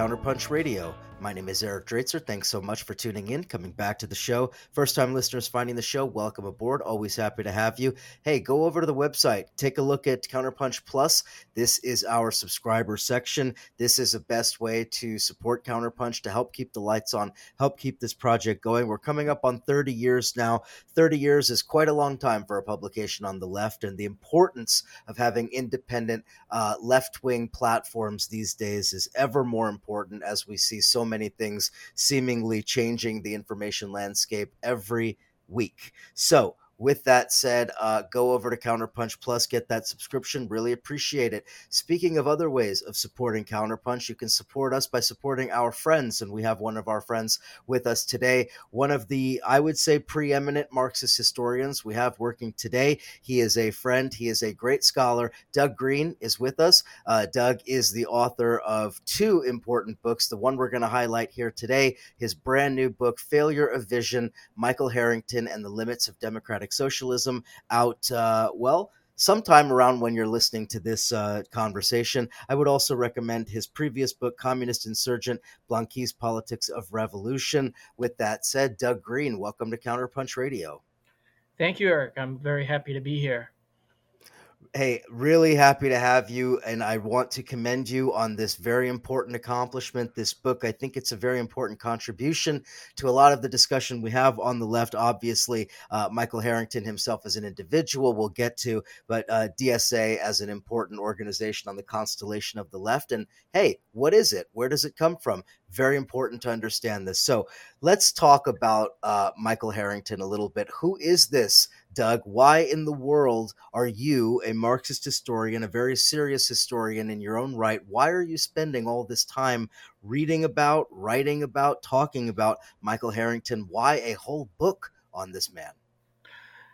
Counterpunch Radio. My name is Eric Draitser. Thanks so much for tuning in, coming back to the show. First time listeners finding the show, welcome aboard. Always happy to have you. Hey, go over to the website, take a look at Counterpunch Plus. This is our subscriber section. This is the best way to support Counterpunch to help keep the lights on, help keep this project going. We're coming up on 30 years now. 30 years is quite a long time for a publication on the left, and the importance of having independent uh, left wing platforms these days is ever more important as we see so many things seemingly changing the information landscape every week. So, with that said, uh, go over to Counterpunch Plus, get that subscription. Really appreciate it. Speaking of other ways of supporting Counterpunch, you can support us by supporting our friends. And we have one of our friends with us today, one of the, I would say, preeminent Marxist historians we have working today. He is a friend, he is a great scholar. Doug Greene is with us. Uh, Doug is the author of two important books. The one we're going to highlight here today, his brand new book, Failure of Vision Michael Harrington and the Limits of Democratic socialism out, uh, well, sometime around when you're listening to this uh, conversation. I would also recommend his previous book, Communist Insurgent Blanquist Politics of Revolution. With that said, Doug Greene, welcome to Counterpunch Radio. Thank you, Eric. I'm very happy to be here. Hey, really happy to have you. And I want to commend you on this very important accomplishment. This book, I think it's a very important contribution to a lot of the discussion we have on the left. Obviously, uh, Michael Harrington himself as an individual, we'll get to, but uh, DSA as an important organization on the constellation of the left. And hey, what is it? Where does it come from? Very important to understand this. So let's talk about uh, Michael Harrington a little bit. Who is this? Doug, why in the world are you, a Marxist historian, a very serious historian in your own right, why are you spending all this time reading about, writing about, talking about Michael Harrington? Why a whole book on this man?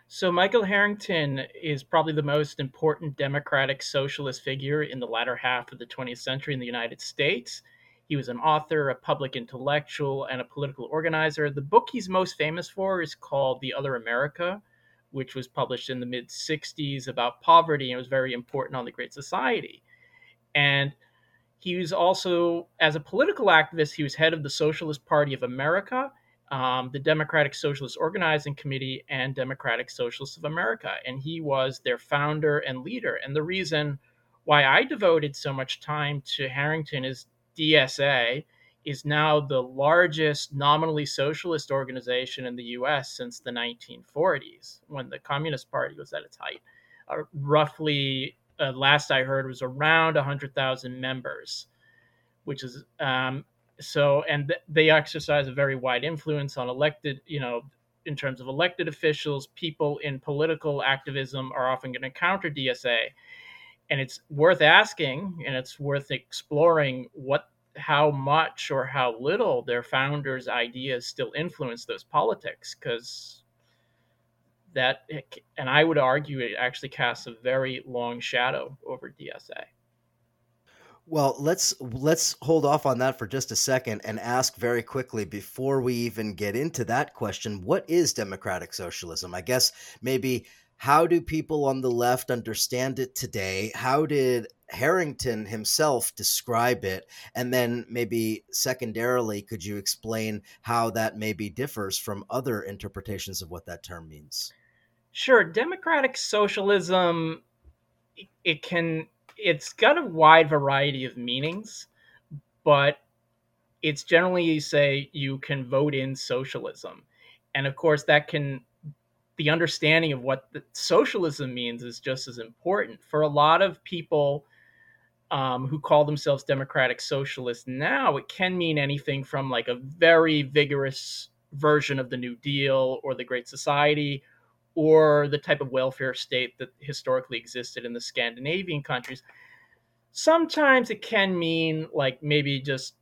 So, Michael Harrington is probably the most important democratic socialist figure in the latter half of the 20th century in the United States. He was an author, a public intellectual, and a political organizer. The book he's most famous for is called The Other America, which was published in the mid 60s about poverty and was very important on the Great Society. And he was also, as a political activist, he was head of the Socialist Party of America, um, the Democratic Socialist Organizing Committee, and Democratic Socialists of America. And he was their founder and leader. And the reason why I devoted so much time to Harrington is DSA is now the largest nominally socialist organization in the US since the 1940s, when the Communist Party was at its height. Uh, roughly, uh, last I heard, was around 100,000 members, which is um, so, and th- they exercise a very wide influence on elected, you know, in terms of elected officials, people in political activism are often going to counter DSA. And it's worth asking and it's worth exploring what how much or how little their founders' ideas still influence those politics because that eh, and i would argue it actually casts a very long shadow over dsa well let's let's hold off on that for just a second and ask very quickly before we even get into that question what is democratic socialism? I guess maybe how do people on the left understand it today how did Harrington himself describe it? And then maybe secondarily, could you explain how that maybe differs from other interpretations of what that term means? Sure. Democratic socialism, it can, it's got a wide variety of meanings, but it's generally you say you can vote in socialism. And of course, that can the understanding of what socialism means is just as important for a lot of people um, who call themselves democratic socialists now, it can mean anything from like a very vigorous version of the New Deal or the Great Society or the type of welfare state that historically existed in the Scandinavian countries. Sometimes it can mean like maybe just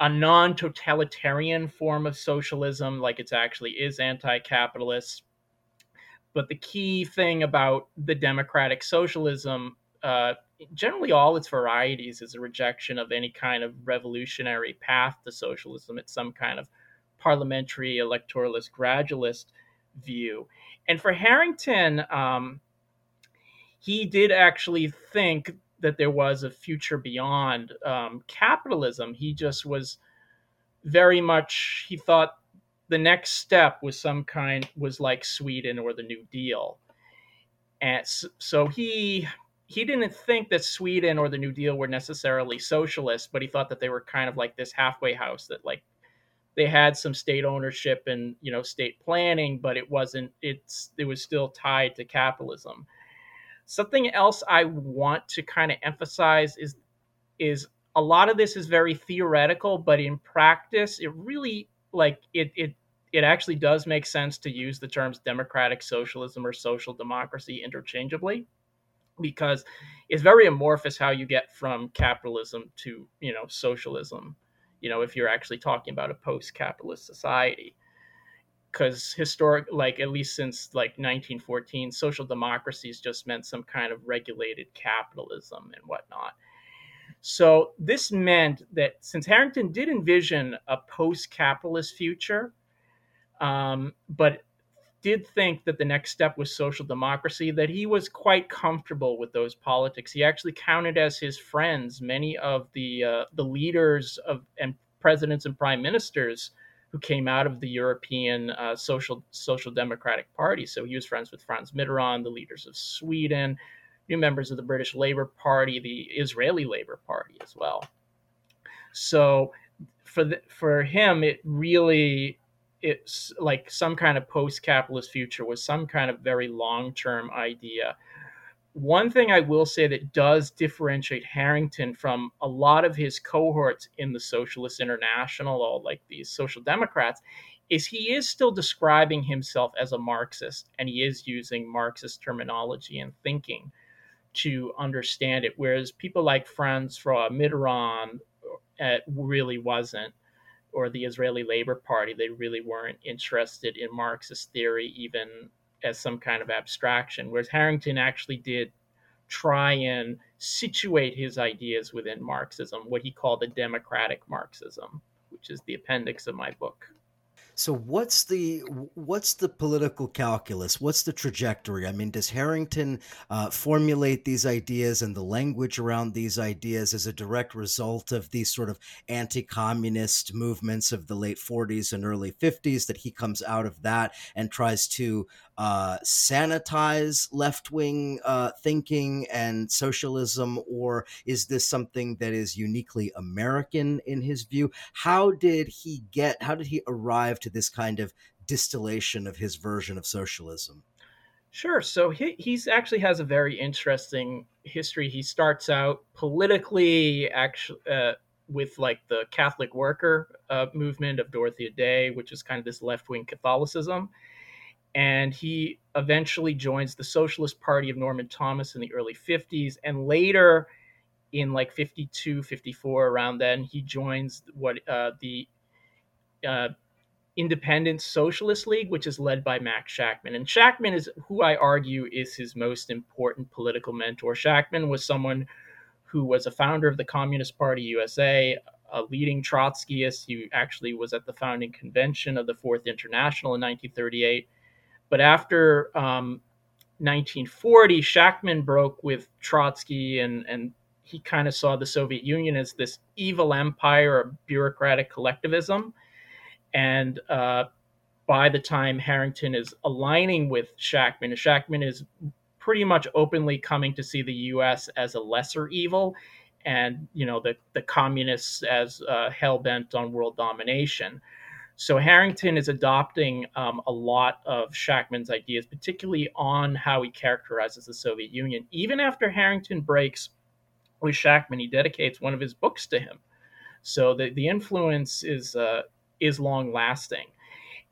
a non totalitarian form of socialism, like it actually is anti capitalist. But the key thing about the democratic socialism uh, generally all its varieties is a rejection of any kind of revolutionary path to socialism. It's some kind of parliamentary electoralist gradualist view. And for Harrington, um, he did actually think that there was a future beyond um, capitalism. He just was very much, he thought the next step was some kind, was like Sweden or the New Deal. And so he he didn't think that Sweden or the New Deal were necessarily socialist, but he thought that they were kind of like this halfway house that like they had some state ownership and you know state planning, but it wasn't it's it was still tied to capitalism. Something else I want to kind of emphasize is is a lot of this is very theoretical, but in practice, it really like it it it actually does make sense to use the terms democratic socialism or social democracy interchangeably because it's very amorphous how you get from capitalism to you know socialism you know if you're actually talking about a post-capitalist society because historic like at least since like 1914 social democracies just meant some kind of regulated capitalism and whatnot so this meant that since harrington did envision a post-capitalist future um, but did think that the next step was social democracy, that he was quite comfortable with those politics. He actually counted as his friends many of the uh, the leaders of and presidents and prime ministers who came out of the European uh, social social democratic party. So he was friends with Franz Mitterrand, the leaders of Sweden, new members of the British Labour Party, the Israeli Labour Party as well. So for the, for him, it really it's like some kind of post-capitalist future was some kind of very long-term idea one thing i will say that does differentiate harrington from a lot of his cohorts in the socialist international or like these social democrats is he is still describing himself as a marxist and he is using marxist terminology and thinking to understand it whereas people like franz from mitterrand uh, really wasn't or the Israeli Labor Party, they really weren't interested in Marxist theory, even as some kind of abstraction. Whereas Harrington actually did try and situate his ideas within Marxism, what he called the democratic Marxism, which is the appendix of my book. So what's the what's the political calculus? What's the trajectory? I mean, does Harrington uh, formulate these ideas and the language around these ideas as a direct result of these sort of anti-communist movements of the late 40s and early 50s? That he comes out of that and tries to uh, sanitize left wing uh, thinking and socialism, or is this something that is uniquely American in his view? How did he get, how did he arrive to this kind of distillation of his version of socialism? Sure. So he he's actually has a very interesting history. He starts out politically, actually, uh, with like the Catholic worker uh, movement of Dorothea Day, which is kind of this left wing Catholicism and he eventually joins the Socialist Party of Norman Thomas in the early 50s and later in like 52 54 around then he joins what uh, the uh, Independent Socialist League, which is led by Max Shachtman. And Shachtman is who I argue is his most important political mentor. Shachtman was someone who was a founder of the Communist Party USA, a leading Trotskyist. He actually was at the founding convention of the Fourth International in 1938 but after um, 1940, Shachtman broke with Trotsky and, and he kind of saw the Soviet Union as this evil empire of bureaucratic collectivism. And uh, by the time Harrington is aligning with Shachtman, Shachtman is pretty much openly coming to see the U.S. as a lesser evil, and you know the the communists as uh, hell bent on world domination. So Harrington is adopting um, a lot of Shachtman's ideas, particularly on how he characterizes the Soviet Union. Even after Harrington breaks with Shachtman, he dedicates one of his books to him. So the, the influence is uh, is long lasting.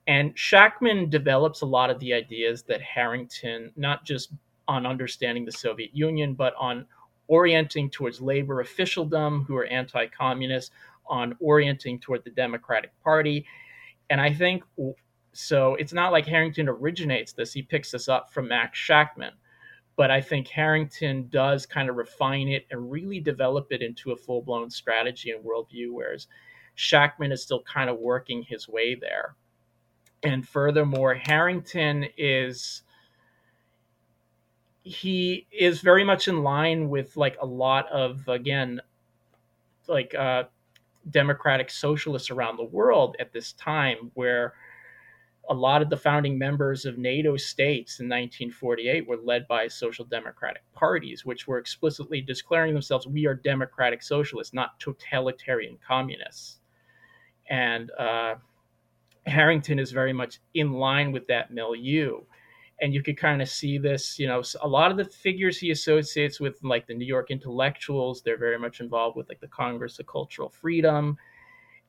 And Shachtman develops a lot of the ideas that Harrington, not just on understanding the Soviet Union, but on orienting towards labor officialdom, who are anti communist, on orienting toward the Democratic Party, and I think so. It's not like Harrington originates this; he picks this up from Max Shachtman. But I think Harrington does kind of refine it and really develop it into a full blown strategy and worldview, whereas Shachtman is still kind of working his way there. And furthermore, Harrington is he is very much in line with like a lot of again like uh, democratic socialists around the world at this time where a lot of the founding members of NATO states in 1948 were led by social democratic parties, which were explicitly declaring themselves, we are democratic socialists, not totalitarian communists. And uh, Harrington is very much in line with that milieu. And you could kind of see this, you know, a lot of the figures he associates with, like the New York intellectuals, they're very much involved with like the Congress of Cultural Freedom.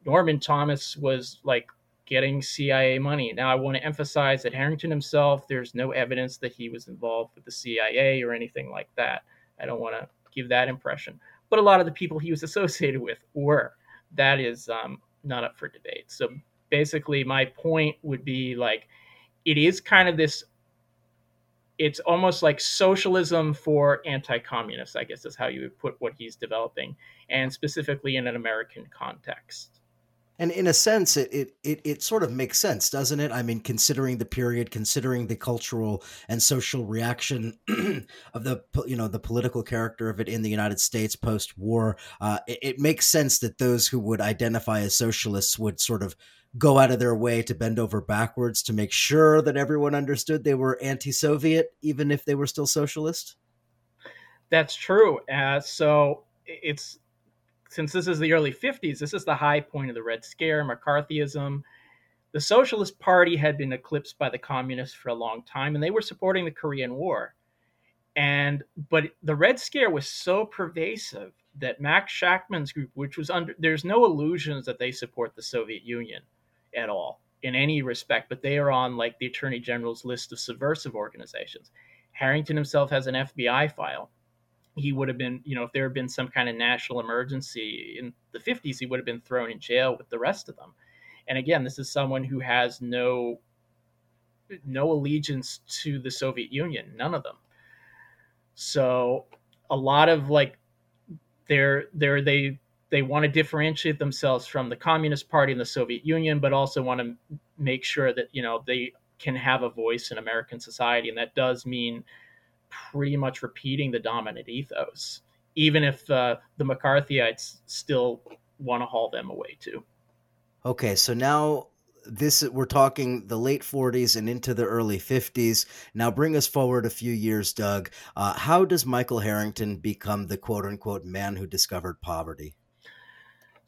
Norman Thomas was like getting CIA money. Now, I want to emphasize that Harrington himself, there's no evidence that he was involved with the CIA or anything like that. I don't want to give that impression. But a lot of the people he was associated with were. That is um, not up for debate. So basically, my point would be like, it is kind of this. It's almost like socialism for anti-communists, I guess is how you would put what he's developing, and specifically in an American context. And in a sense, it, it it it sort of makes sense, doesn't it? I mean, considering the period, considering the cultural and social reaction of the you know the political character of it in the United States post war, uh, it, it makes sense that those who would identify as socialists would sort of go out of their way to bend over backwards to make sure that everyone understood they were anti-Soviet, even if they were still socialist. That's true. Uh, so it's since this is the early 50s, this is the high point of the Red Scare, McCarthyism. The Socialist Party had been eclipsed by the communists for a long time, and they were supporting the Korean War. And but the Red Scare was so pervasive that Max Shachtman's group, which was under, there's no illusions that they support the Soviet Union at all in any respect, but they are on like the Attorney General's list of subversive organizations. Harrington himself has an FBI file he would have been, you know, if there had been some kind of national emergency in the 50s, he would have been thrown in jail with the rest of them. And again, this is someone who has no no allegiance to the Soviet Union, none of them. So a lot of like they're they're they they want to differentiate themselves from the Communist Party and the Soviet Union, but also want to make sure that you know they can have a voice in American society, and that does mean pretty much repeating the dominant ethos, even if uh, the McCarthyites still want to haul them away too. Okay, so now this we're talking the late 40s and into the early 50s. Now bring us forward a few years, Doug. Uh, how does Michael Harrington become the quote unquote man who discovered poverty?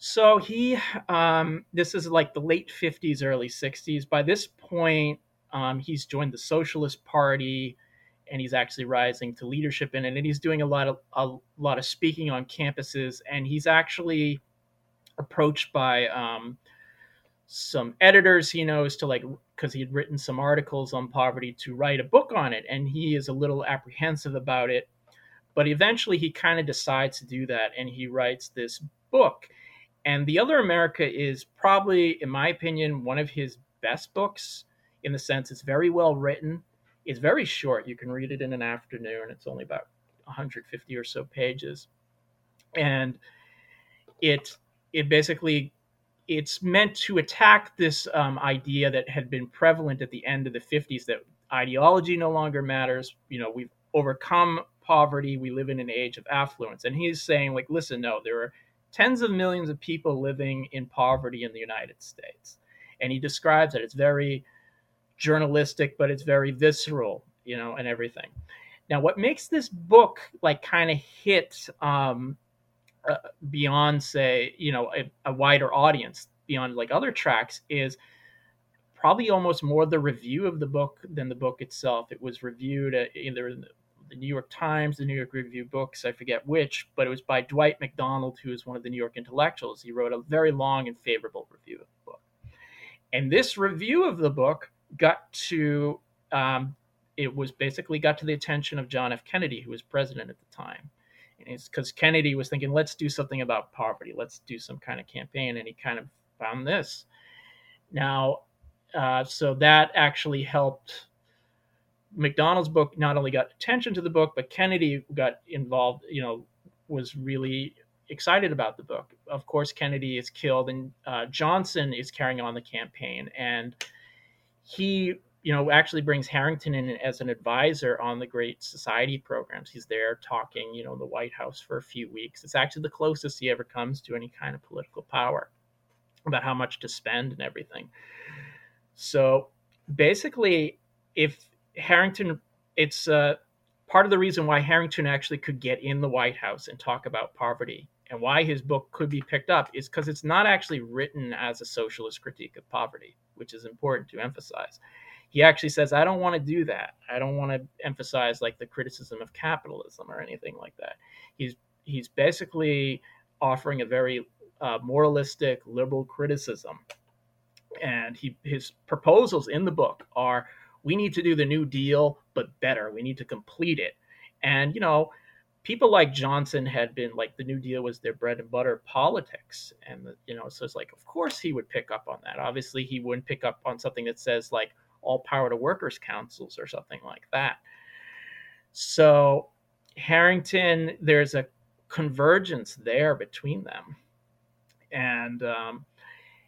So he, um, this is like the late 50s, early 60s. By this point, um, he's joined the Socialist Party and he's actually rising to leadership in it and he's doing a lot of a lot of speaking on campuses and he's actually approached by um, some editors he knows to like because he had written some articles on poverty to write a book on it and he is a little apprehensive about it but eventually he kind of decides to do that and he writes this book and the other america is probably in my opinion one of his best books in the sense it's very well written it's very short. You can read it in an afternoon. It's only about 150 or so pages, and it it basically it's meant to attack this um, idea that had been prevalent at the end of the 50s that ideology no longer matters. You know, we've overcome poverty. We live in an age of affluence, and he's saying like, listen, no, there are tens of millions of people living in poverty in the United States, and he describes it. it's very journalistic, but it's very visceral, you know, and everything. Now, what makes this book like kind of hit um, uh, beyond, say, you know, a, a, wider audience beyond like other tracks is probably almost more the review of the book than the book itself. It was reviewed at either the New York Times, the New York Review Books, I forget which, but it was by Dwight MacDonald, who is one of the New York intellectuals. He wrote a very long and favorable review of the book. And this review of the book got to um, it was basically got to the attention of John F. Kennedy, who was president at the time. And it's because Kennedy was thinking, let's do something about poverty, let's do some kind of campaign, and he kind of found this. Now, uh, so that actually helped. MacDonald's book not only got attention to the book, but Kennedy got involved. You know, was really excited about the book. Of course, Kennedy is killed, and uh, Johnson is carrying on the campaign, and he you know, actually brings Harrington in as an advisor on the Great Society programs. He's there talking, you know, the White House for a few weeks. It's actually the closest he ever comes to any kind of political power about how much to spend and everything. So basically, if Harrington, it's uh, part of the reason why Harrington actually could get in the White House and talk about poverty and why his book could be picked up is because it's not actually written as a socialist critique of poverty, which is important to emphasize he actually says, I don't want to do that. I don't want to emphasize like the criticism of capitalism or anything like that. He's he's basically offering a very uh, moralistic liberal criticism, and he his proposals in the book are we need to do the New Deal but better. We need to complete it, and you know. People like Johnson had been like the New Deal was their bread and butter politics, and you know, so it's like, of course he would pick up on that. Obviously, he wouldn't pick up on something that says like, all power to workers councils or something like that. So Harrington, there's a convergence there between them. And um,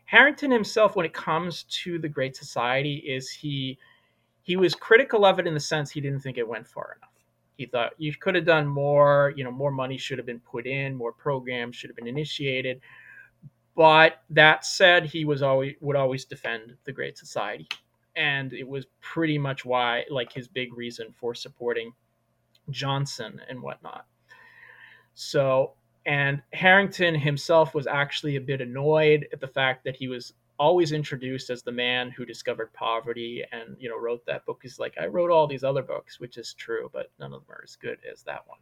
Harrington himself, when it comes to the Great Society, is he he was critical of it in the sense he didn't think it went far enough. He thought you could have done more. You know, more money should have been put in, more programs should have been initiated. But that said, he was always would always defend the Great Society and it was pretty much why like his big reason for supporting Johnson and whatnot. So and Harrington himself was actually a bit annoyed at the fact that he was always introduced as the man who discovered poverty and you know wrote that book. He's like, I wrote all these other books, which is true, but none of them are as good as that one.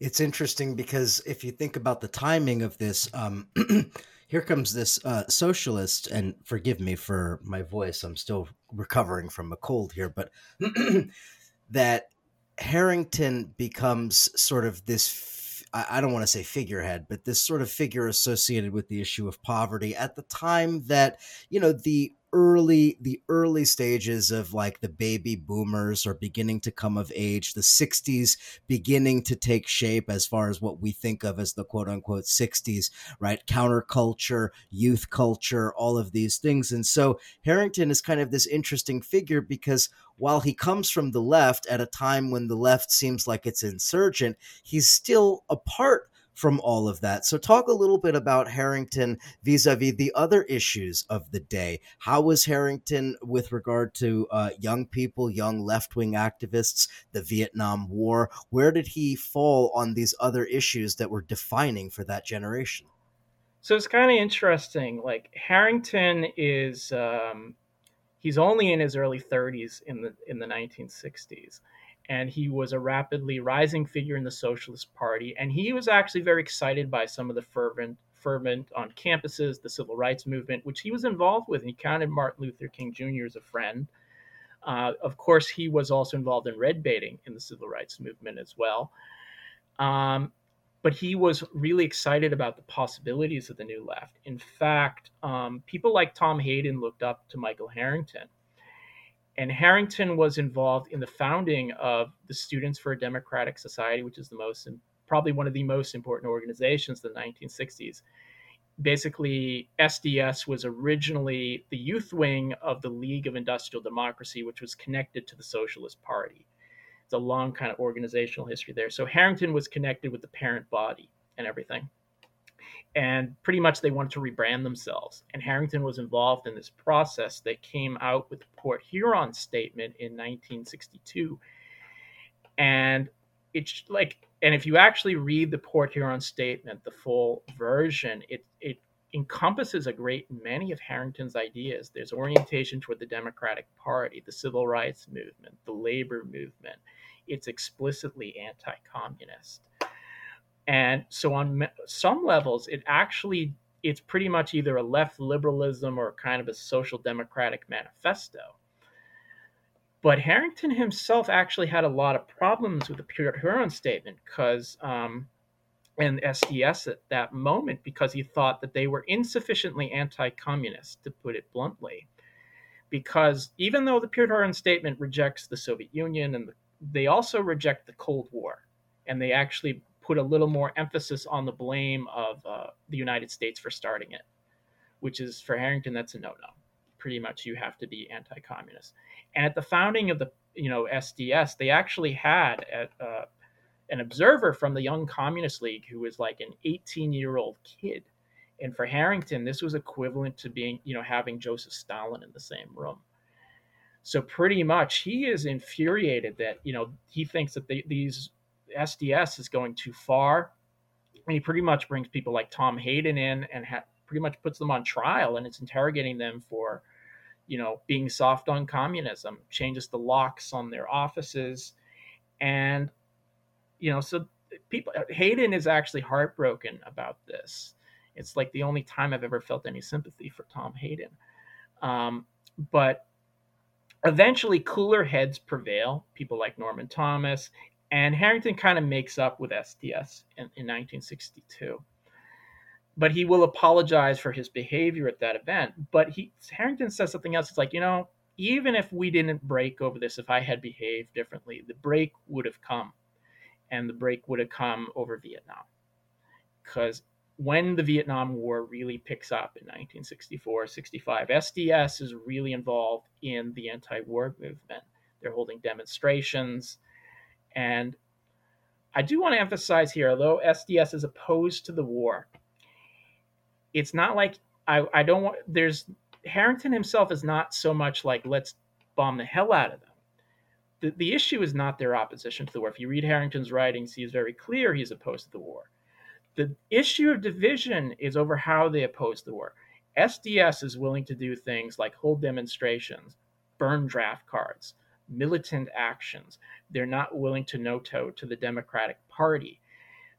It's interesting because if you think about the timing of this, um, here comes this uh, socialist, and forgive me for my voice, I'm still recovering from a cold here, but that Harrington becomes sort of this I don't want to say figurehead, but this sort of figure associated with the issue of poverty at the time that, you know, the early the early stages of like the baby boomers are beginning to come of age the 60s beginning to take shape as far as what we think of as the quote unquote 60s right? Counterculture youth culture all of these things. And so harrington is kind of this interesting figure because while he comes from the left at a time when the left seems like it's insurgent he's still a part from all of that. So, talk a little bit about Harrington vis a vis the other issues of the day. How was Harrington with regard to uh, young people, young left wing activists, the Vietnam War? Where did he fall on these other issues that were defining for that generation? So, it's kind of interesting. Like, Harrington is. Um, he's only in his early 30s in the in the 1960s and he was a rapidly rising figure in the Socialist Party. And he was actually very excited by some of the fervent fervent on campuses, the civil rights movement, which he was involved with. And he counted Martin Luther King Jr. as a friend. Uh, of course, he was also involved in red baiting in the civil rights movement as well. Um, but he was really excited about the possibilities of the new left. In fact, um, people like Tom Hayden looked up to Michael Harrington and Harrington was involved in the founding of the Students for a Democratic Society, which is the most probably one of the most important organizations in the 1960s. Basically, SDS was originally the youth wing of the League of Industrial Democracy, which was connected to the Socialist Party. It's a long kind of organizational history there. So Harrington was connected with the parent body and everything and pretty much they wanted to rebrand themselves. And Harrington was involved in this process that came out with the Port Huron statement in 1962. And it's like, and if you actually read the Port Huron statement, the full version, it it encompasses a great many of Harrington's ideas. There's orientation toward the Democratic Party, the civil rights movement, the labor movement. It's explicitly anti-communist and so on some levels it actually it's pretty much either a left liberalism or kind of a social democratic manifesto. But harrington himself actually had a lot of problems with the Port Huron statement because um, and sds at that moment because he thought that they were insufficiently anti-communist to put it bluntly. Because even though the Port Huron statement rejects the soviet union and the, they also reject the cold war and they actually put a little more emphasis on the blame of uh, the United States for starting it, which is for Harrington, that's a no no. pretty much you have to be anti-communist. And at the founding of the you know SDS, they actually had a, uh, an observer from the Young Communist League who was like an 18 year old kid. And for Harrington, this was equivalent to being, you know, having Joseph Stalin in the same room. So pretty much, he is infuriated that you know he thinks that they, these SDS is going too far, and he pretty much brings people like Tom Hayden in and ha- pretty much puts them on trial, and it's interrogating them for, you know, being soft on communism, changes the locks on their offices, and you know, so people Hayden is actually heartbroken about this. It's like the only time I've ever felt any sympathy for Tom Hayden. Um, but eventually cooler heads prevail, people like Norman Thomas, and Harrington kind of makes up with SDS in, in 1962. But he will apologize for his behavior at that event. But he Harrington says something else. It's like, you know, even if we didn't break over this, if I had behaved differently, the break would have come. And the break would have come over Vietnam. Because when the Vietnam War really picks up in 1964 65, SDS is really involved in the anti war movement. They're holding demonstrations. And I do want to emphasize here, although SDS is opposed to the war, it's not like I, I don't want, there's, Harrington himself is not so much like, let's bomb the hell out of them. The, the issue is not their opposition to the war. If you read Harrington's writings, he is very clear he's opposed to the war the issue of division is over how they oppose the war. SDS is willing to do things like hold demonstrations, burn draft cards, militant actions. They're not willing to no toe to the Democratic Party.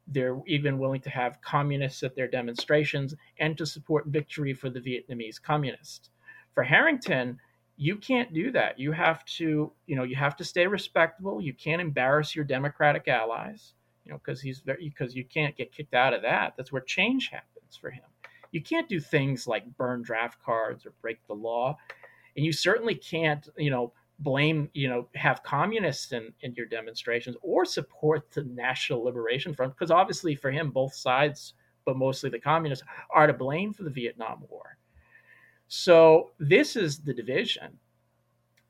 They're even willing to have communists at their demonstrations and to support victory for the Vietnamese communists. For Harrington, you can't do that. You have to, you know, you have to stay respectable. You can't embarrass your Democratic allies you know, because he's because you can't get kicked out of that. That's where change happens for him. You can't do things like burn draft cards or break the law, and you certainly can't, you know, blame, you know, have communists in, in your demonstrations or support the National Liberation Front because obviously for him, both sides, but mostly the communists, are to blame for the Vietnam War. So this is the division.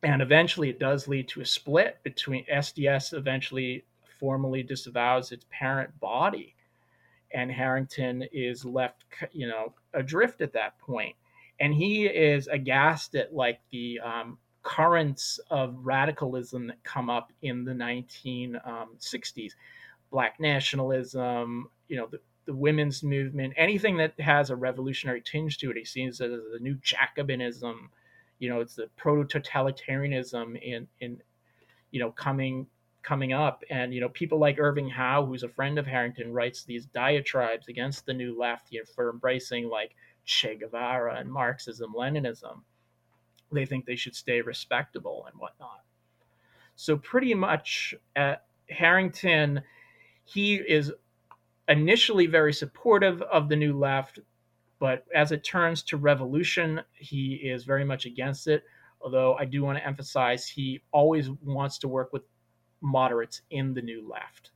And eventually it does lead to a split between SDS eventually formally disavows its parent body. And Harrington is left, you know, adrift at that point. And he is aghast at like the um, currents of radicalism that come up in the 1960s um, black nationalism, you know, the, the women's movement, anything that has a revolutionary tinge to it. He sees it as the new Jacobinism, you know, it's the proto totalitarianism in, in, you know, coming coming up. And, you know, people like Irving Howe, who's a friend of Harrington, writes these diatribes against the new left you know, for embracing like Che Guevara and Marxism, Leninism. They think they should stay respectable and whatnot. So, pretty much at Harrington, he is initially very supportive of the new left, but as it turns to revolution, he is very much against it. Although I do want to emphasize he always wants to work with moderates in the new left.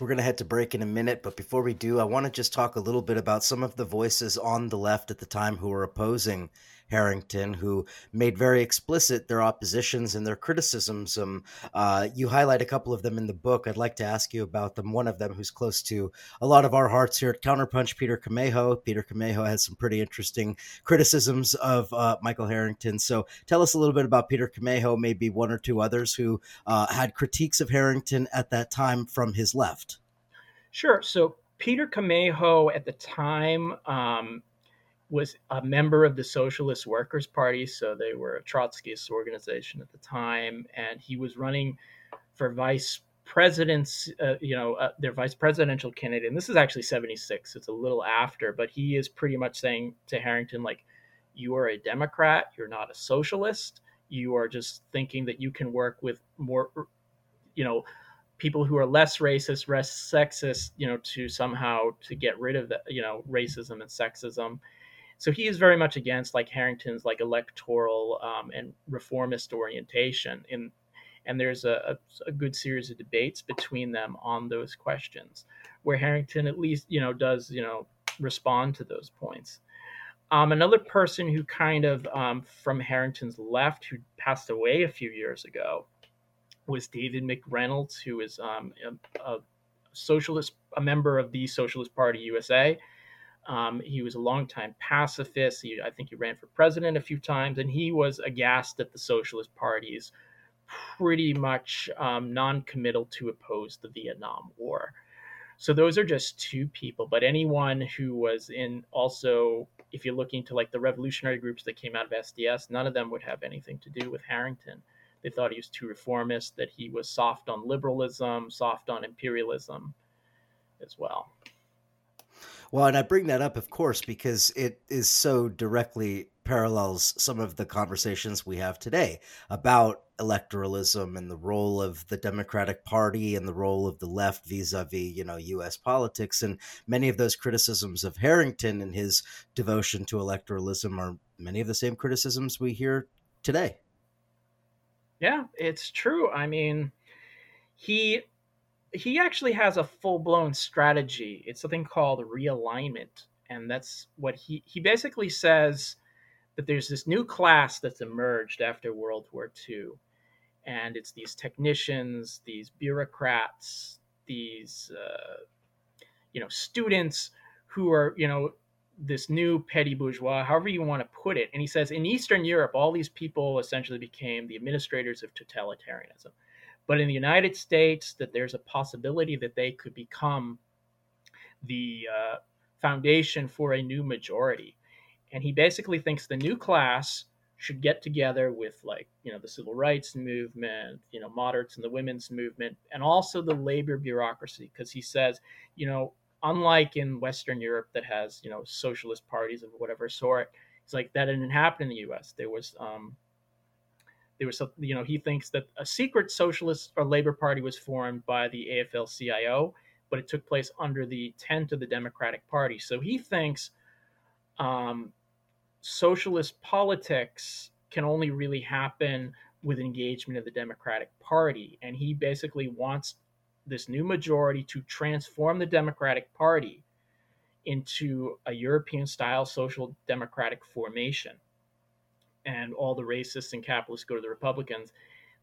We're going to head to break in a minute, but before we do, I want to just talk a little bit about some of the voices on the left at the time who were opposing Harrington, who made very explicit their oppositions and their criticisms. Um, uh, you highlight a couple of them in the book. I'd like to ask you about them. One of them, who's close to a lot of our hearts here at Counterpunch, Peter Camejo. Peter Camejo has some pretty interesting criticisms of uh, Michael Harrington. So tell us a little bit about Peter Camejo, maybe one or two others who uh, had critiques of Harrington at that time from his left. Sure. So Peter Camejo at the time um, was a member of the Socialist Workers Party, so they were a Trotskyist organization at the time, and he was running for vice president's, uh, you know, uh, their vice presidential candidate. And this is actually 76, it's a little after, but he is pretty much saying to Harrington, like, you are a Democrat, you're not a socialist, you are just thinking that you can work with more, you know, people who are less racist, less sexist, you know, to somehow to get rid of the, you know, racism and sexism so he is very much against like Harrington's like electoral um, and reformist orientation. In and there's a, a, a, good series of debates between them on those questions, where Harrington at least you know does you know respond to those points. Um, another person who kind of um, from Harrington's left, who passed away a few years ago, was David McReynolds, who is um, a, a, socialist, a member of the Socialist Party USA. Um, he was a longtime pacifist. He, I think he ran for president a few times, and he was aghast at the Socialist Party's pretty much um, non-committal to oppose the Vietnam War. So those are just two people, but anyone who was in also, if you're looking to like the revolutionary groups that came out of SDS, none of them would have anything to do with Harrington. They thought he was too reformist, that he was soft on liberalism, soft on imperialism as well. Well, and I bring that up, of course, because it is so directly parallels some of the conversations we have today about electoralism and the role of the Democratic Party and the role of the left vis-a-vis, you know, U.S. politics. And many of those criticisms of Harrington and his devotion to electoralism are many of the same criticisms we hear today. Yeah, it's true. I mean, he he actually has a full-blown strategy. It's something called realignment, and that's what he he basically says that there's this new class that's emerged after World War II, and it's these technicians, these bureaucrats, these uh, you know students who are you know this new petty bourgeois, however you want to put it. And he says in Eastern Europe, all these people essentially became the administrators of totalitarianism. But in the United States, that there's a possibility that they could become the uh, foundation for a new majority. And he basically thinks the new class should get together with like you know the civil rights movement you know moderates and the women's movement and also the labor bureaucracy because he says you know unlike in Western Europe that has you know socialist parties of whatever sort, it's like that didn't happen in the U.S. There was um, there was you know he thinks that a secret socialist or labor party was formed by the AFL-CIO, but it took place under the tent of the Democratic Party. So he thinks um, socialist politics can only really happen with engagement of the Democratic Party, and he basically wants this new majority to transform the Democratic Party into a European style social democratic formation. And all the racists and capitalists go to the Republicans.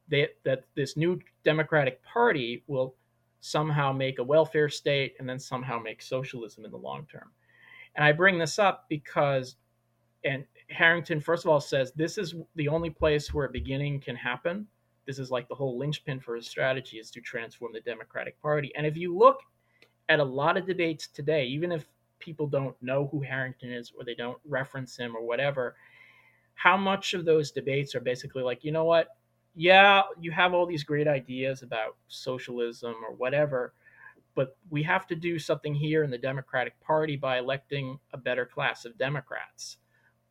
They, that this new Democratic Party will somehow make a welfare state and then somehow make socialism in the long term. And I bring this up because, and Harrington, first of all, says this is the only place where a beginning can happen this is like the whole linchpin for his strategy is to transform the Democratic Party. And if you look at a lot of debates today, even if people don't know who Harrington is or they don't reference him or whatever, how much of those debates are basically like, you know what? Yeah, you have all these great ideas about socialism or whatever, but we have to do something here in the Democratic Party by electing a better class of Democrats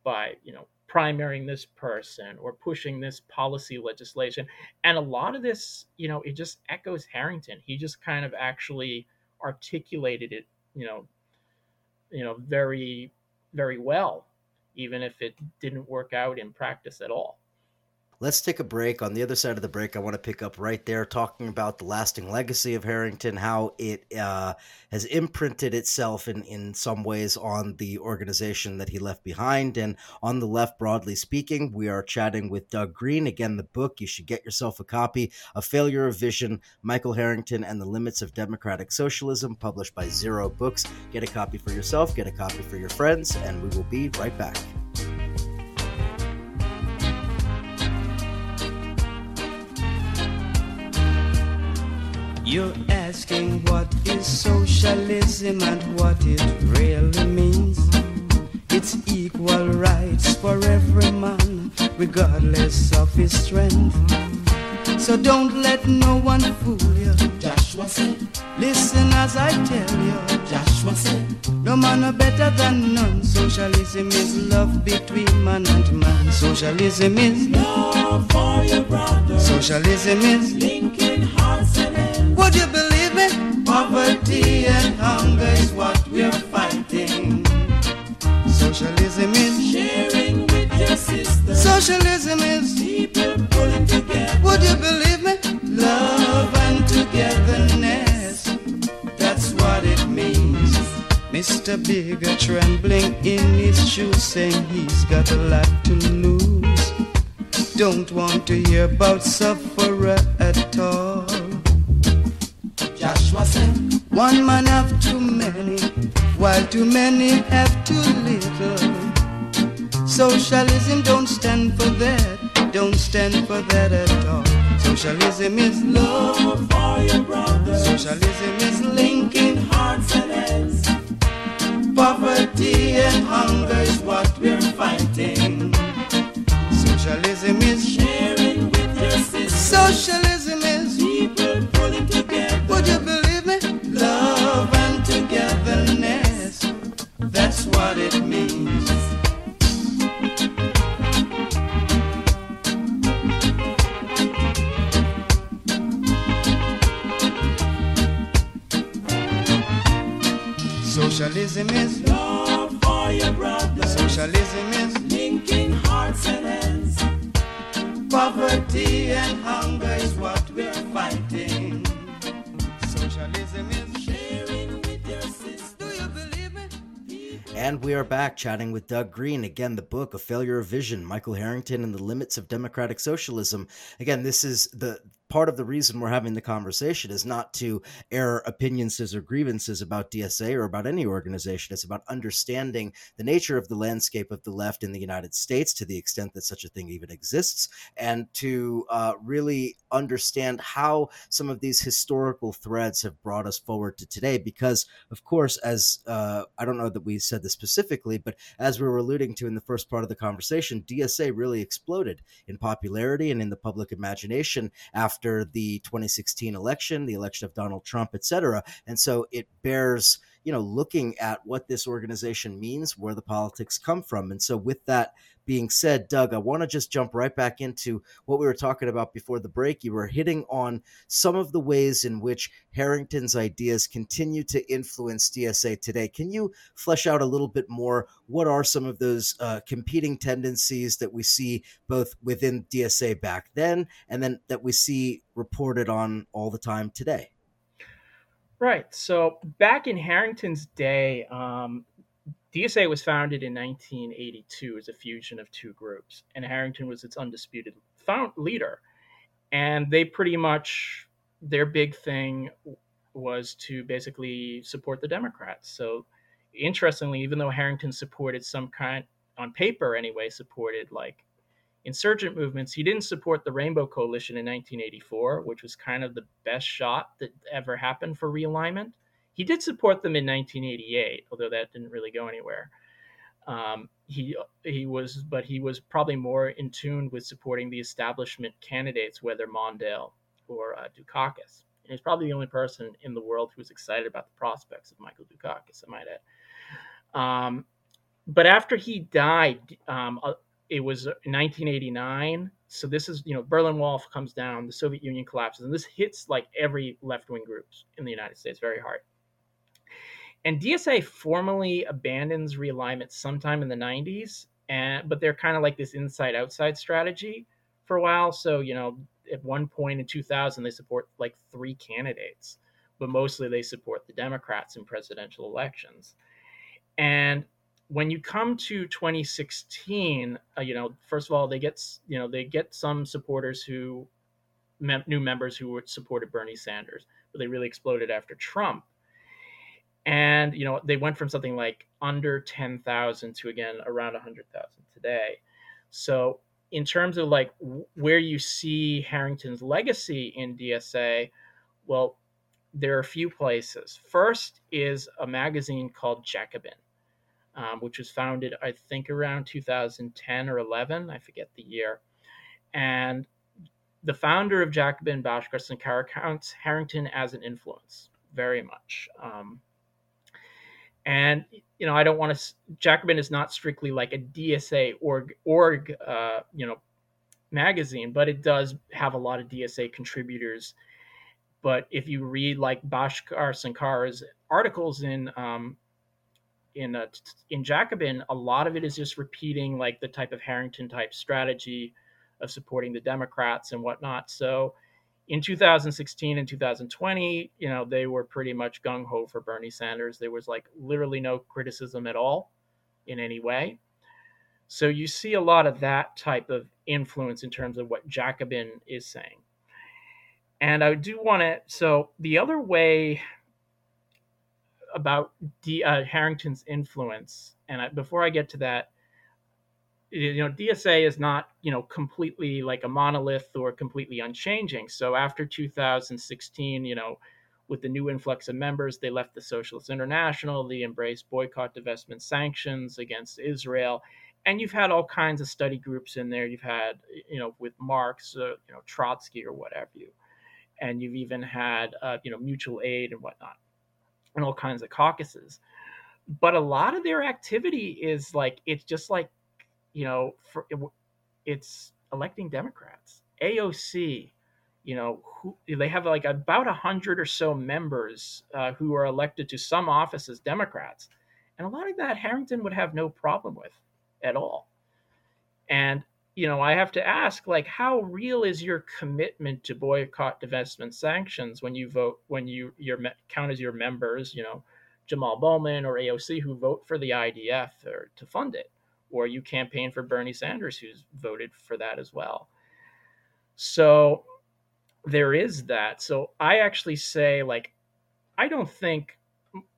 by, you know, primarying this person or pushing this policy legislation. And a lot of this, you know, it just echoes Harrington. He just kind of actually articulated it, you know, you know, very, very well, even if it didn't work out in practice at all. Let's take a break. On the other side of the break, I want to pick up right there talking about the lasting legacy of Harrington, how it uh, has imprinted itself in, in some ways on the organization that he left behind. And on the left, broadly speaking, we are chatting with Doug Greene. Again, the book, you should get yourself a copy A Failure of Vision, Michael Harrington and the Limits of Democratic Socialism, published by Zero Books. Get a copy for yourself, get a copy for your friends, and we will be right back. You're asking what is socialism and what it really means. It's equal rights for every man, regardless of his strength. So don't let no one fool you. Joshua said, Listen as I tell you. Joshua said, No man are better than none. Socialism is love between man and man. Socialism is love for your brother. Socialism is linking hearts and Poverty and hunger is what we're fighting. Socialism is sharing with your sister. Socialism is people pulling together. Would you believe me? Love and togetherness. That's what it means. Mr. bigger trembling in his shoes, saying he's got a lot to lose. Don't want to hear about sufferer at all. Said, One man have too many, while too many have too little. Socialism don't stand for that, don't stand for that at all. Socialism is love, love for your brother. socialism is linking Hearts and heads, poverty and hunger is what we're fighting. Socialism is Sharing with your sister. socialism is People pulling together. What it means. Socialism is Love for your brother. socialism is And we are back chatting with Doug Greene. Again, the book, A Failure of Vision, Michael Harrington and the Limits of Democratic Socialism. Again, this is the part of the reason we're having the conversation is not to air opinions or grievances about DSA or about any organization. It's about understanding the nature of the landscape of the left in the United States to the extent that such a thing even exists, and to uh, really understand how some of these historical threads have brought us forward to today. Because, of course, as uh, I don't know that we said this specifically, but as we were alluding to in the first part of the conversation, DSA really exploded in popularity and in the public imagination after the 2016 election, the election of Donald Trump, et cetera. And so it bears, you know, looking at what this organization means, where the politics come from. And so with that being said, Doug, I want to just jump right back into what we were talking about before the break. You were hitting on some of the ways in which Harrington's ideas continue to influence DSA today. Can you flesh out a little bit more? What are some of those uh, competing tendencies that we see both within DSA back then and then that we see reported on all the time today? Right. So back in Harrington's day, um, DSA was founded in 1982 as a fusion of two groups, and Harrington was its undisputed found leader. And they pretty much their big thing was to basically support the Democrats. So interestingly, even though Harrington supported some kind on paper anyway, supported like insurgent movements, he didn't support the Rainbow Coalition in 1984, which was kind of the best shot that ever happened for realignment. He did support them in 1988, although that didn't really go anywhere. Um, he he was, but he was probably more in tune with supporting the establishment candidates, whether Mondale or uh, Dukakis. And he's probably the only person in the world who was excited about the prospects of Michael Dukakis. I might add. Um, but after he died, um, uh, it was uh, 1989. So this is, you know, Berlin Wall comes down, the Soviet Union collapses, and this hits like every left wing groups in the United States very hard. And DSA formally abandons realignment sometime in the 90s, and but they're kind of like this inside outside strategy for a while. So, you know, at one point in 2000, they support like three candidates, but mostly they support the Democrats in presidential elections. And when you come to 2016, uh, you know, first of all, they get you know they get some supporters who mem- new members who supported Bernie Sanders, but they really exploded after Trump. And you know they went from something like under 10,000 to again around 100,000 today. So in terms of like where you see Harrington's legacy in DSA, well, there are a few places. First is a magazine called Jacobin um, which was founded, I think, around 2010 or 11. I forget the year. And the founder of Jacobin, Bhaskar Sankara, counts Harrington as an influence very much. Um, and you know, I don't want to. Jacobin is not strictly like a DSA org org, uh, you know, magazine, but it does have a lot of DSA contributors. But if you read like Bhaskar Sankara's articles in um, in uh, in Jacobin, a lot of it is just repeating like the type of Harrington type strategy of supporting the Democrats and whatnot. So in 2016 and 2020, you know, they were pretty much gung ho for Bernie Sanders. There was like literally no criticism at all in any way. So you see a lot of that type of influence in terms of what Jacobin is saying. And I do want to, so the other way about D, uh, Harrington's influence, and I, before I get to that, you know DSA is not you know completely like a monolith or completely unchanging. So after 2016, you know, with the new influx of members, they left the Socialist International. They embraced boycott, divestment, sanctions against Israel, and you've had all kinds of study groups in there. You've had you know with Marx, uh, you know Trotsky or whatever you, and you've even had uh, you know mutual aid and whatnot, and all kinds of caucuses. But a lot of their activity is like it's just like you know, for, it's electing Democrats. AOC, you know, who, they have like about a hundred or so members uh, who are elected to some office as Democrats, and a lot of that Harrington would have no problem with at all. And you know, I have to ask, like, how real is your commitment to boycott, divestment, sanctions when you vote when you your count as your members, you know, Jamal Bowman or AOC who vote for the IDF or to fund it? or you campaign for Bernie Sanders, who's voted for that as well. So there is that. So I actually say, like, I don't think,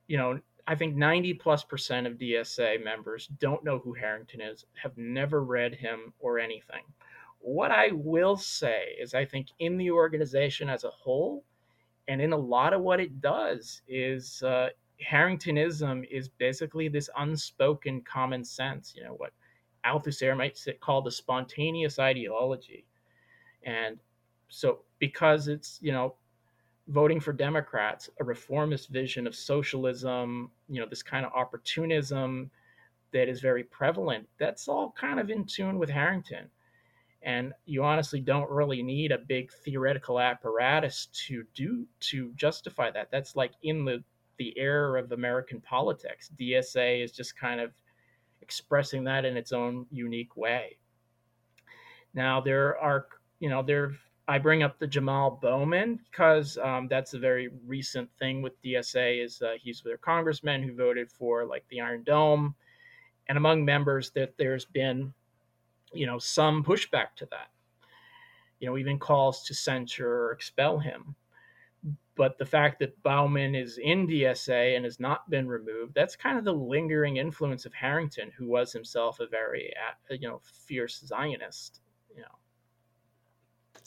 you know, I think 90 plus percent of DSA members don't know who Harrington is, have never read him or anything. What I will say is, I think in the organization as a whole, and in a lot of what it does, is uh, Harringtonism is basically this unspoken common sense, you know, what Althusser might call the spontaneous ideology. And so, because it's, you know, voting for Democrats, a reformist vision of socialism, you know, this kind of opportunism that is very prevalent, that's all kind of in tune with Harrington. And you honestly don't really need a big theoretical apparatus to do to justify that. That's like in the the era of American politics. DSA is just kind of expressing that in its own unique way. Now there are, you know, there. I bring up the Jamal Bowman because um, that's a very recent thing with DSA. Is uh, he's their congressman who voted for like the Iron Dome, and among members that there's been, you know, some pushback to that. You know, even calls to censure or expel him but the fact that Bowman is in DSA and has not been removed, that's kind of the lingering influence of Harrington, who was himself a very, uh, you know, fierce Zionist.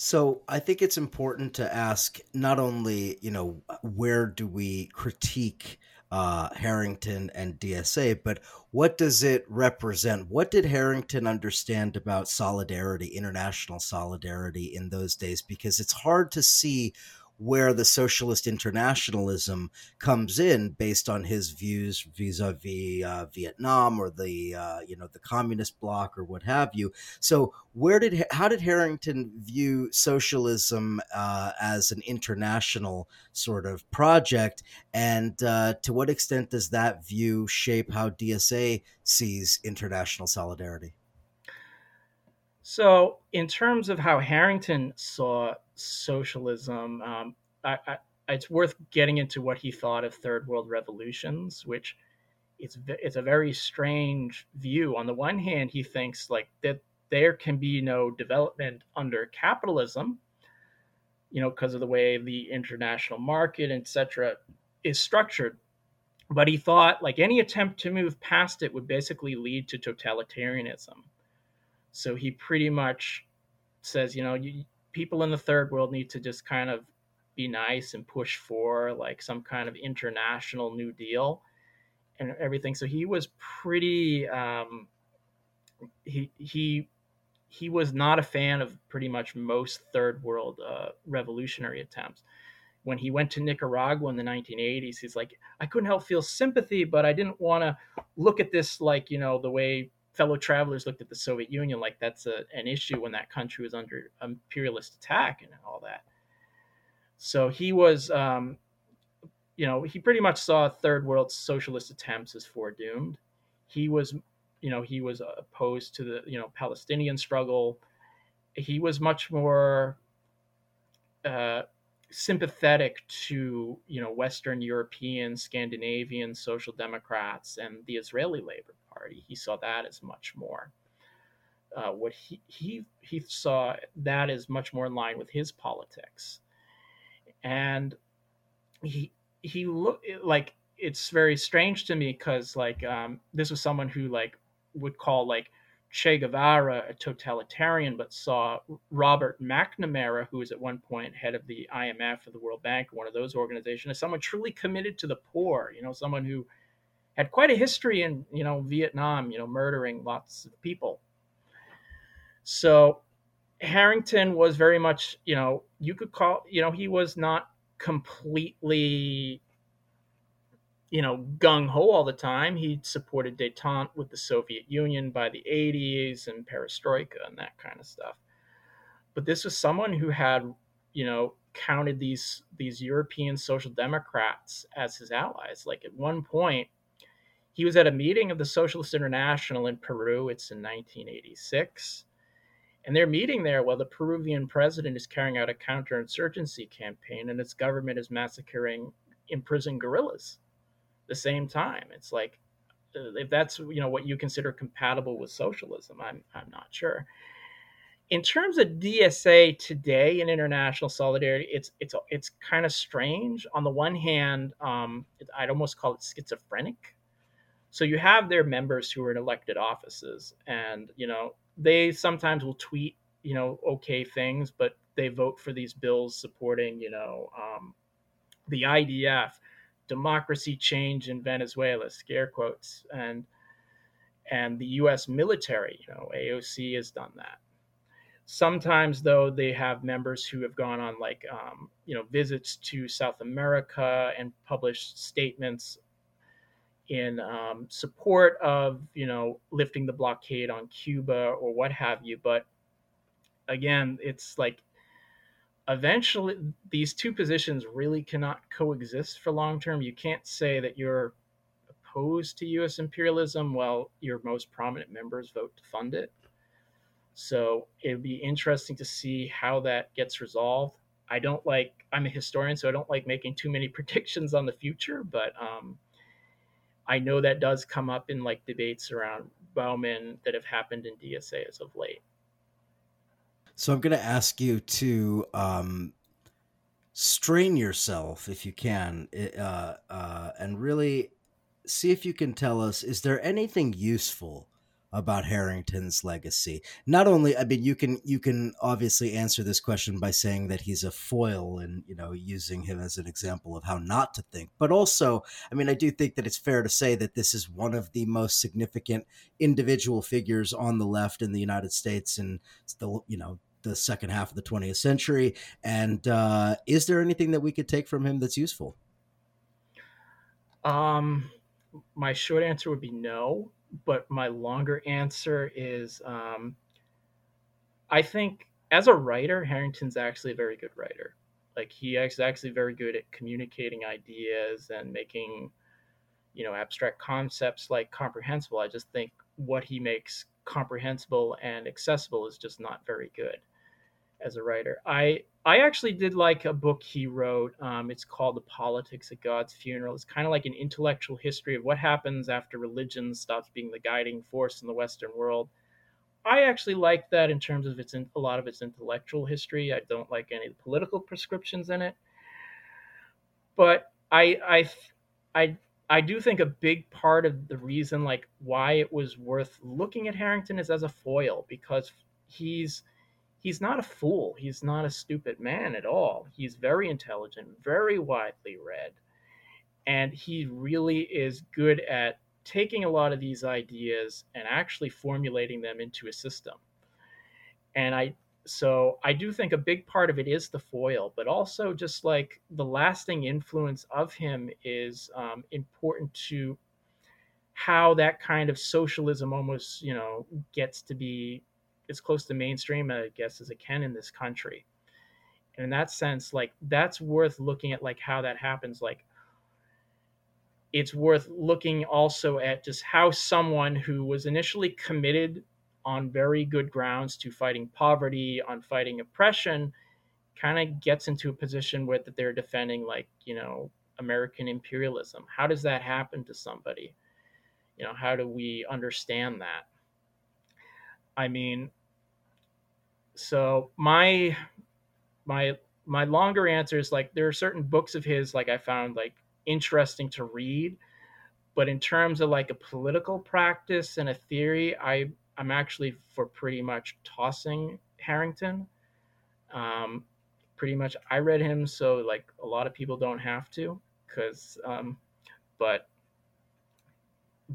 So I think it's important to ask not only, you know, where do we critique uh, Harrington and DSA, but what does it represent? What did Harrington understand about solidarity, international solidarity in those days? Because it's hard to see where the socialist internationalism comes in based on his views vis-a-vis uh, Vietnam or the uh, you know the communist bloc or what have you. So where did how did Harrington view socialism uh, as an international sort of project, and uh, to what extent does that view shape how DSA sees international solidarity? So, in terms of how Harrington saw socialism, um, I, I, it's worth getting into what he thought of third world revolutions, which it's it's a very strange view. On the one hand, he thinks like that there can be no development under capitalism, you know, because of the way the international market, etc., is structured. But he thought like any attempt to move past it would basically lead to totalitarianism so he pretty much says, you know, you, people in the third world need to just kind of be nice and push for like some kind of international New Deal and everything. So he was pretty. Um, he he he was not a fan of pretty much most third world uh, revolutionary attempts. When he went to Nicaragua in the 1980s, he's like, I couldn't help feel sympathy, but I didn't want to look at this like you know the way fellow travelers looked at the Soviet Union like that's a, an issue when that country was under imperialist attack and all that. So he was, um, you know, he pretty much saw third world socialist attempts as foredoomed. He was, you know, he was opposed to the, you know, Palestinian struggle. He was much more uh, sympathetic to you know Western European, Scandinavian social democrats and the Israeli Labor Party. He saw that as much more. Uh, what he, he he saw that as much more in line with his politics, and he he looked like it's very strange to me because like um, this was someone who like would call like Che Guevara a totalitarian, but saw Robert McNamara, who was at one point head of the IMF or the World Bank, one of those organizations, as someone truly committed to the poor. You know, someone who had quite a history in you know Vietnam, you know, murdering lots of people. So Harrington was very much, you know, you could call, you know, he was not completely you know, gung ho all the time. He supported detente with the Soviet Union by the 80s and perestroika and that kind of stuff. But this was someone who had, you know, counted these these European social democrats as his allies. Like at one point, he was at a meeting of the Socialist International in Peru. It's in 1986. And they're meeting there while the Peruvian president is carrying out a counterinsurgency campaign and its government is massacring imprisoned guerrillas the same time. It's like uh, if that's you know what you consider compatible with socialism, I'm I'm not sure. In terms of DSA today and international solidarity, it's it's it's kind of strange. On the one hand, um, I'd almost call it schizophrenic. So you have their members who are in elected offices, and you know they sometimes will tweet you know okay things, but they vote for these bills supporting you know um, the IDF democracy change in Venezuela, scare quotes, and and the U.S. military. You know, AOC has done that. Sometimes, though, they have members who have gone on like um, you know visits to South America and published statements in um, support of you know lifting the blockade on Cuba or what have you. But again, it's like eventually these two positions really cannot coexist for long term. You can't say that you're opposed to US imperialism while your most prominent members vote to fund it. So it'd be interesting to see how that gets resolved. I don't like, I'm a historian, so I don't like making too many predictions on the future, but um, I know that does come up in like debates around Bowman that have happened in DSA as of late. So I'm going to ask you to um, strain yourself, if you can, uh, uh, and really see if you can tell us: is there anything useful about Harrington's legacy. Not only, I mean, you can you can obviously answer this question by saying that he's a foil and you know using him as an example of how not to think, but also, I mean, I do think that it's fair to say that this is one of the most significant individual figures on the left in the United States and the you know the second half of the 20th century. And uh, is there anything that we could take from him that's useful? Um, my short answer would be no but my longer answer is um, I think as a writer, Harrington's actually a very good writer. Like he is actually very good at communicating ideas and making, you know, abstract concepts like comprehensible. I just think what he makes comprehensible and accessible is just not very good as a writer. I I actually did like a book he wrote. Um, it's called The Politics of God's Funeral. It's kind of like an intellectual history of what happens after religion stops being the guiding force in the Western world. I actually like that in terms of its in, a lot of its intellectual history. I don't like any political prescriptions in it, but I I I I do think a big part of the reason like why it was worth looking at Harrington is as a foil because he's he's not a fool. He's not a stupid man at all. He's very intelligent, very widely read, and he really is good at taking a lot of these ideas and actually formulating them into a system. And I so I do think a big part of it is the foil, but also just like the lasting influence of him is um, important to how that kind of socialism almost you know gets to be as close to mainstream, I guess, as it can in this country. And in that sense, like that's worth looking at, like how that happens. Like it's worth looking also at just how someone who was initially committed on very good grounds to fighting poverty, on fighting oppression, kind of gets into a position where that they're defending like you know American imperialism. How does that happen to somebody? You know, how do we understand that? I mean, so my my my longer answer is like there are certain books of his like I found like interesting to read, but in terms of like a political practice and a theory, I I'm actually for pretty much tossing Harrington. Um, pretty much, I read him, so like a lot of people don't have to, because um, but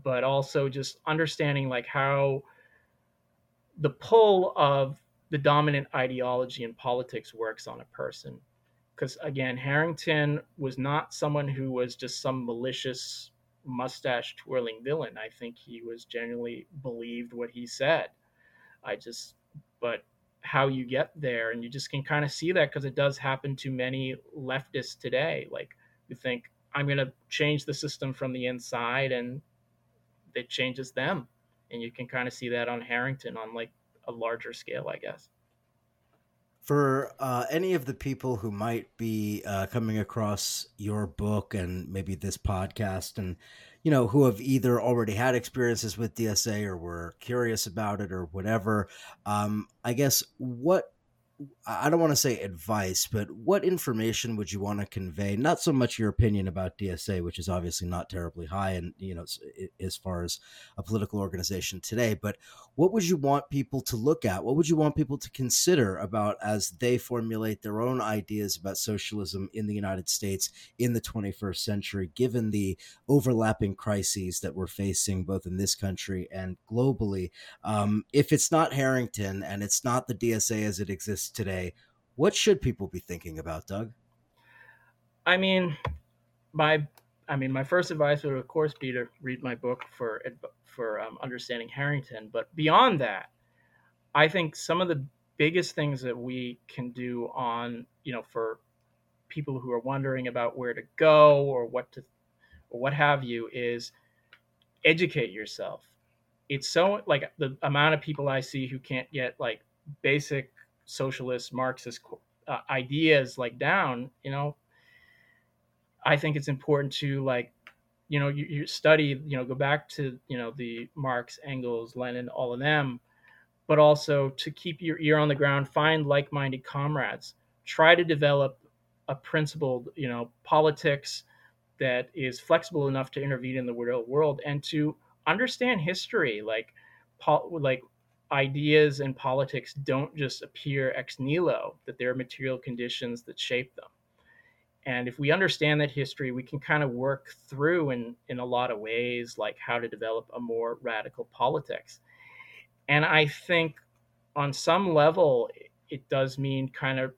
but also just understanding like how the pull of the dominant ideology in politics works on a person. Because again harrington was not someone who was just some malicious mustache twirling villain. I think he was genuinely believed what he said. I just but how you get there and you just can kind of see that because it does happen to many leftists today. Like you think i'm going to change the system from the inside and it changes them. And you can kind of see that on harrington on like a larger scale i guess. For uh, any of the people who might be uh, coming across your book and maybe this podcast and you know who have either already had experiences with dsa or were curious about it or whatever um, i guess what I don't want to say advice, but what information would you want to convey? Not so much your opinion about DSA, which is obviously not terribly high, and you know, as far as a political organization today, but what would you want people to look at? What would you want people to consider about as they formulate their own ideas about socialism in the United States in the 21st century, given the overlapping crises that we're facing both in this country and globally? Um, if it's not Harrington and it's not the DSA as it exists today, what should people be thinking about, Doug? I mean, my I mean, my first advice would, of course, be to read my book for for um, understanding Harrington. But beyond that, I think some of the biggest things that we can do on you know for people who are wondering about where to go or what to or what have you is educate yourself. It's so like the amount of people I see who can't get like basic socialist Marxist uh, ideas like down, you know, I think it's important to like, you know, you, you study, you know, go back to, you know, the Marx, Engels, Lenin, all of them, but also to keep your ear on the ground, find like-minded comrades, try to develop a principled, you know, politics that is flexible enough to intervene in the real world and to understand history, like, like ideas and politics don't just appear ex nihilo, that there are material conditions that shape them. And if we understand that history, we can kind of work through in, in a lot of ways, like how to develop a more radical politics. And I think on some level, it does mean kind of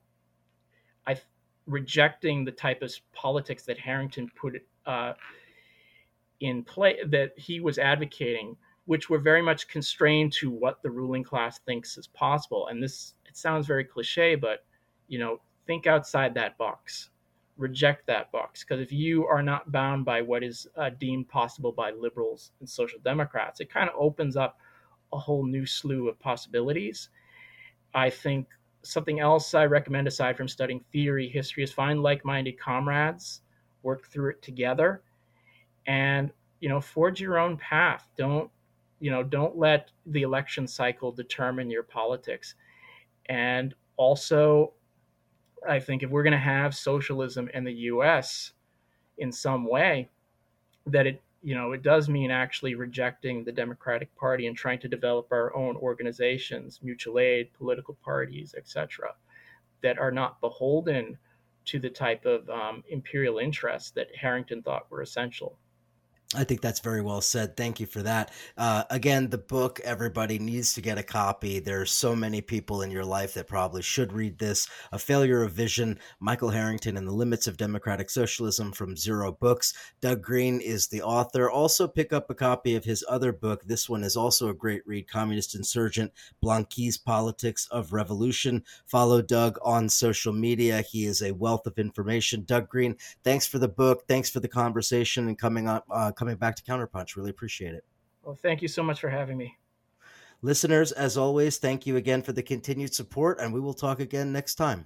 I rejecting the type of politics that Harrington put uh, in play that he was advocating, which were very much constrained to what the ruling class thinks is possible. And this it sounds very cliche, but you know, think outside that box. Reject that box. Because if you are not bound by what is uh, deemed possible by liberals and social democrats it kind of opens up a whole new slew of possibilities. I think something else i recommend aside from studying theory history is find like-minded comrades work through it together and you know forge your own path. Don't you know don't let the election cycle determine your politics and also I think if we're going to have socialism in the U.S. in some way, that it you know it does mean actually rejecting the Democratic Party and trying to develop our own organizations, mutual aid, political parties, etc., that are not beholden to the type of um, imperial interests that Harrington thought were essential. I think that's very well said. Thank you for that. Uh, again, the book, everybody needs to get a copy. There's so many people in your life that probably should read this. A Failure of Vision, Michael Harrington and the Limits of Democratic Socialism from Zero Books. Doug Greene is the author. Also, pick up a copy of his other book. This one is also a great read Communist Insurgent Blanqui's Politics of Revolution. Follow Doug on social media. He is a wealth of information. Doug Greene, thanks for the book. Thanks for the conversation and coming up. Uh, coming back to Counterpunch. Really appreciate it. Well, thank you so much for having me. Listeners, as always, thank you again for the continued support, and we will talk again next time.